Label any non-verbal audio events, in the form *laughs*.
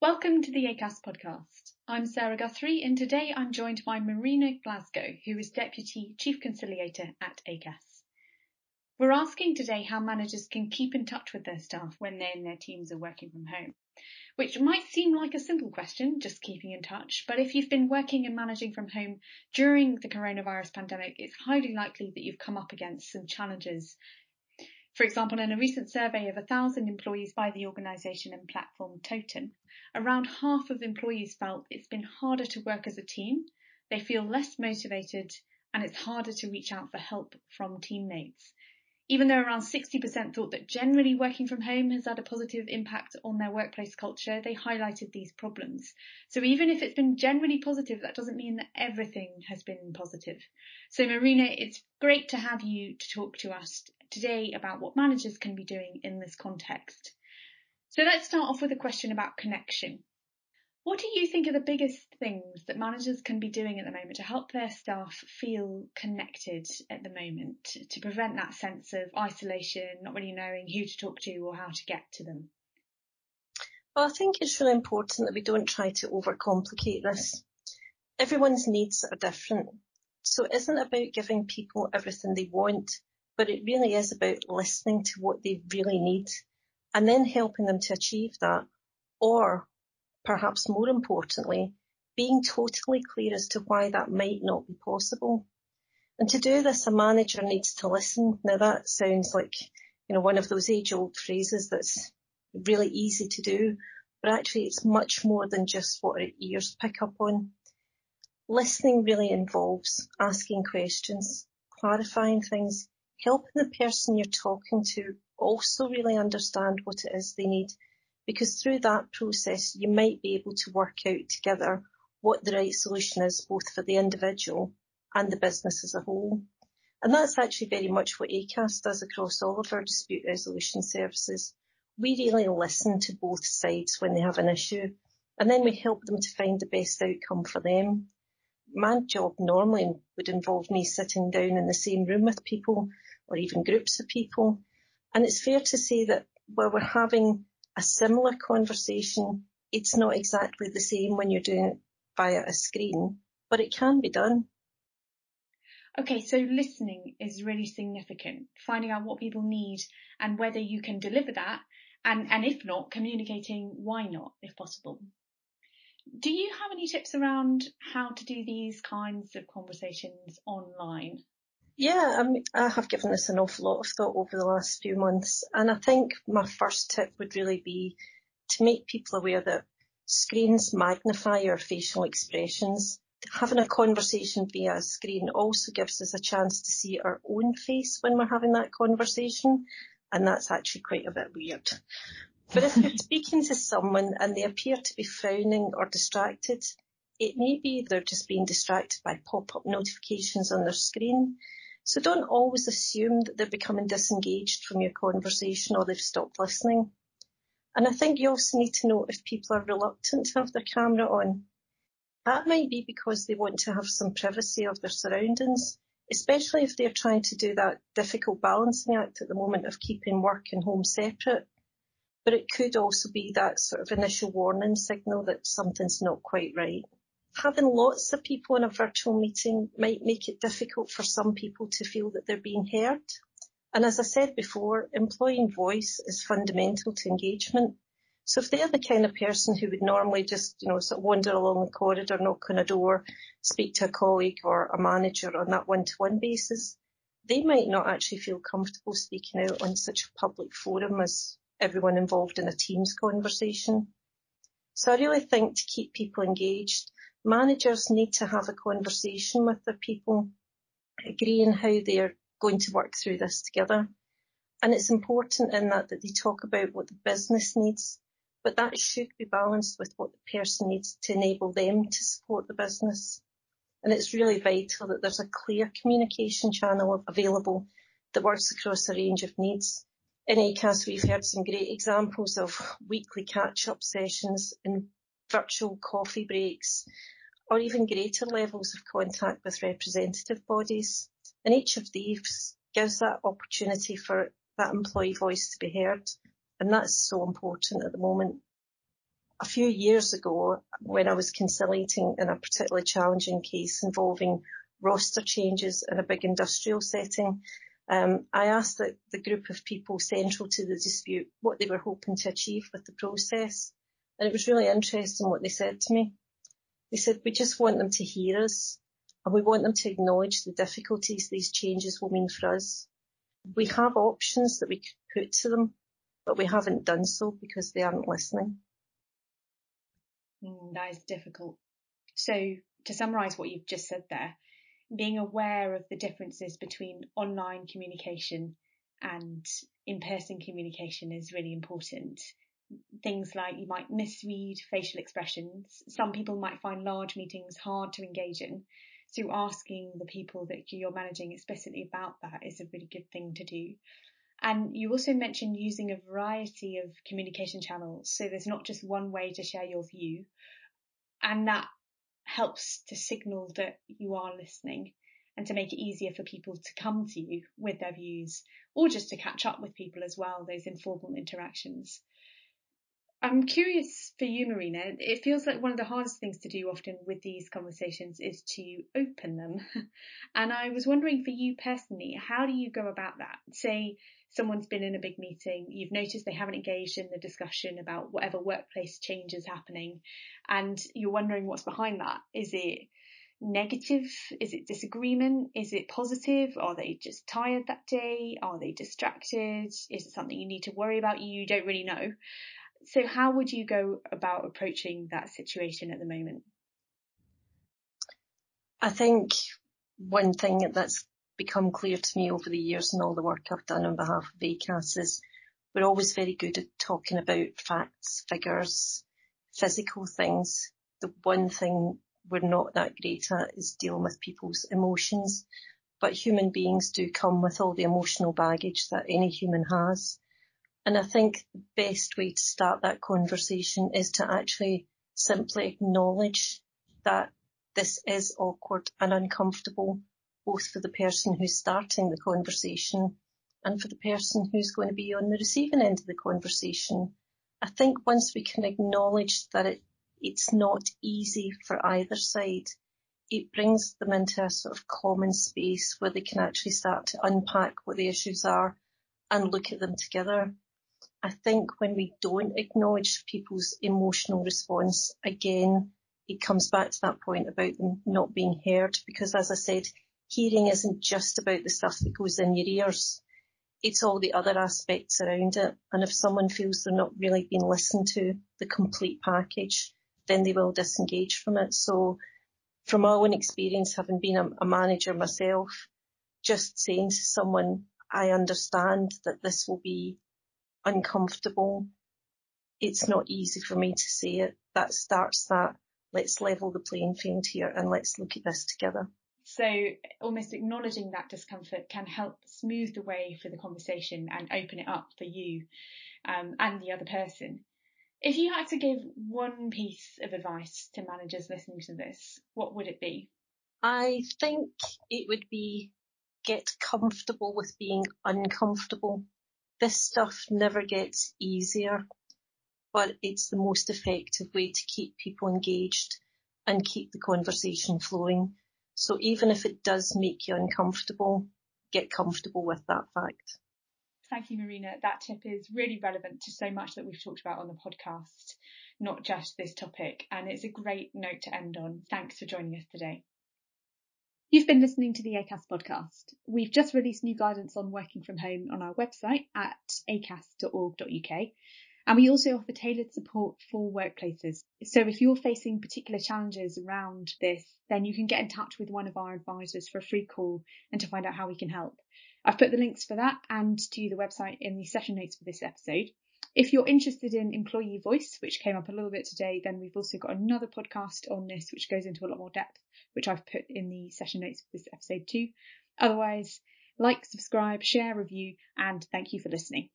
Welcome to the ACAS podcast. I'm Sarah Guthrie, and today I'm joined by Marina Glasgow, who is Deputy Chief Conciliator at ACAS. We're asking today how managers can keep in touch with their staff when they and their teams are working from home, which might seem like a simple question, just keeping in touch, but if you've been working and managing from home during the coronavirus pandemic, it's highly likely that you've come up against some challenges for example, in a recent survey of 1,000 employees by the organisation and platform Totem, around half of employees felt it's been harder to work as a team, they feel less motivated, and it's harder to reach out for help from teammates. Even though around 60% thought that generally working from home has had a positive impact on their workplace culture, they highlighted these problems. So even if it's been generally positive, that doesn't mean that everything has been positive. So Marina, it's great to have you to talk to us today about what managers can be doing in this context. So let's start off with a question about connection. What do you think are the biggest things that managers can be doing at the moment to help their staff feel connected at the moment to prevent that sense of isolation, not really knowing who to talk to or how to get to them? Well, I think it's really important that we don't try to overcomplicate this. Everyone's needs are different. So it isn't about giving people everything they want but it really is about listening to what they really need and then helping them to achieve that. Or perhaps more importantly, being totally clear as to why that might not be possible. And to do this, a manager needs to listen. Now that sounds like, you know, one of those age old phrases that's really easy to do, but actually it's much more than just what our ears pick up on. Listening really involves asking questions, clarifying things, helping the person you're talking to also really understand what it is they need. Because through that process, you might be able to work out together what the right solution is, both for the individual and the business as a whole. And that's actually very much what ACAS does across all of our dispute resolution services. We really listen to both sides when they have an issue, and then we help them to find the best outcome for them. My job normally would involve me sitting down in the same room with people or even groups of people. And it's fair to say that while we're having a similar conversation, it's not exactly the same when you're doing it via a screen, but it can be done. Okay, so listening is really significant. Finding out what people need and whether you can deliver that, and, and if not, communicating why not, if possible. Do you have any tips around how to do these kinds of conversations online? Yeah, I, mean, I have given this an awful lot of thought over the last few months, and I think my first tip would really be to make people aware that screens magnify our facial expressions. Having a conversation via a screen also gives us a chance to see our own face when we're having that conversation, and that's actually quite a bit weird. But if you're *laughs* speaking to someone and they appear to be frowning or distracted, it may be they're just being distracted by pop-up notifications on their screen. So don't always assume that they're becoming disengaged from your conversation or they've stopped listening. And I think you also need to know if people are reluctant to have their camera on. That might be because they want to have some privacy of their surroundings, especially if they're trying to do that difficult balancing act at the moment of keeping work and home separate. But it could also be that sort of initial warning signal that something's not quite right having lots of people in a virtual meeting might make it difficult for some people to feel that they're being heard. And as I said before, employee voice is fundamental to engagement. So if they're the kind of person who would normally just, you know, sort of wander along the corridor, knock on a door, speak to a colleague or a manager on that one-to-one basis, they might not actually feel comfortable speaking out on such a public forum as everyone involved in a Teams conversation. So I really think to keep people engaged, managers need to have a conversation with their people, agreeing how they're going to work through this together. And it's important in that that they talk about what the business needs, but that should be balanced with what the person needs to enable them to support the business. And it's really vital that there's a clear communication channel available that works across a range of needs. In ACAS, we've heard some great examples of weekly catch-up sessions and virtual coffee breaks, or even greater levels of contact with representative bodies. And each of these gives that opportunity for that employee voice to be heard. And that's so important at the moment. a few years ago, when I was conciliating in a particularly challenging case involving roster changes in a big industrial setting, um, I asked the, the group of people central to the dispute what they were hoping to achieve with the process. And it was really interesting what they said to me. They said, we just want them to hear us and we want them to acknowledge the difficulties these changes will mean for us. We have options that we could put to them, but we haven't done so because they aren't listening. Mm, that is difficult. So to summarise what you've just said there, being aware of the differences between online communication and in-person communication is really important. Things like you might misread facial expressions. Some people might find large meetings hard to engage in. So asking the people that you're managing explicitly about that is a really good thing to do. And you also mentioned using a variety of communication channels. So there's not just one way to share your view. And that helps to signal that you are listening and to make it easier for people to come to you with their views or just to catch up with people as well, those informal interactions. I'm curious for you, Marina. It feels like one of the hardest things to do often with these conversations is to open them. *laughs* and I was wondering for you personally, how do you go about that? Say someone's been in a big meeting, you've noticed they haven't engaged in the discussion about whatever workplace change is happening, and you're wondering what's behind that. Is it negative? Is it disagreement? Is it positive? Are they just tired that day? Are they distracted? Is it something you need to worry about? You don't really know. So how would you go about approaching that situation at the moment? I think one thing that's become clear to me over the years and all the work I've done on behalf of ACAS is we're always very good at talking about facts, figures, physical things. The one thing we're not that great at is dealing with people's emotions. But human beings do come with all the emotional baggage that any human has. And I think the best way to start that conversation is to actually simply acknowledge that this is awkward and uncomfortable, both for the person who's starting the conversation and for the person who's going to be on the receiving end of the conversation. I think once we can acknowledge that it, it's not easy for either side, it brings them into a sort of common space where they can actually start to unpack what the issues are and look at them together. I think when we don't acknowledge people's emotional response, again, it comes back to that point about them not being heard, because as I said, hearing isn't just about the stuff that goes in your ears. It's all the other aspects around it. And if someone feels they're not really being listened to, the complete package, then they will disengage from it. So from my own experience, having been a, a manager myself, just saying to someone, I understand that this will be uncomfortable. It's not easy for me to say it. That starts that let's level the playing field here and let's look at this together. So almost acknowledging that discomfort can help smooth the way for the conversation and open it up for you um, and the other person. If you had to give one piece of advice to managers listening to this, what would it be? I think it would be get comfortable with being uncomfortable. This stuff never gets easier, but it's the most effective way to keep people engaged and keep the conversation flowing. So even if it does make you uncomfortable, get comfortable with that fact. Thank you, Marina. That tip is really relevant to so much that we've talked about on the podcast, not just this topic. And it's a great note to end on. Thanks for joining us today. You've been listening to the ACAS podcast. We've just released new guidance on working from home on our website at acas.org.uk. And we also offer tailored support for workplaces. So if you're facing particular challenges around this, then you can get in touch with one of our advisors for a free call and to find out how we can help. I've put the links for that and to the website in the session notes for this episode. If you're interested in employee voice, which came up a little bit today, then we've also got another podcast on this, which goes into a lot more depth which I've put in the session notes for this episode too. Otherwise, like, subscribe, share, review, and thank you for listening.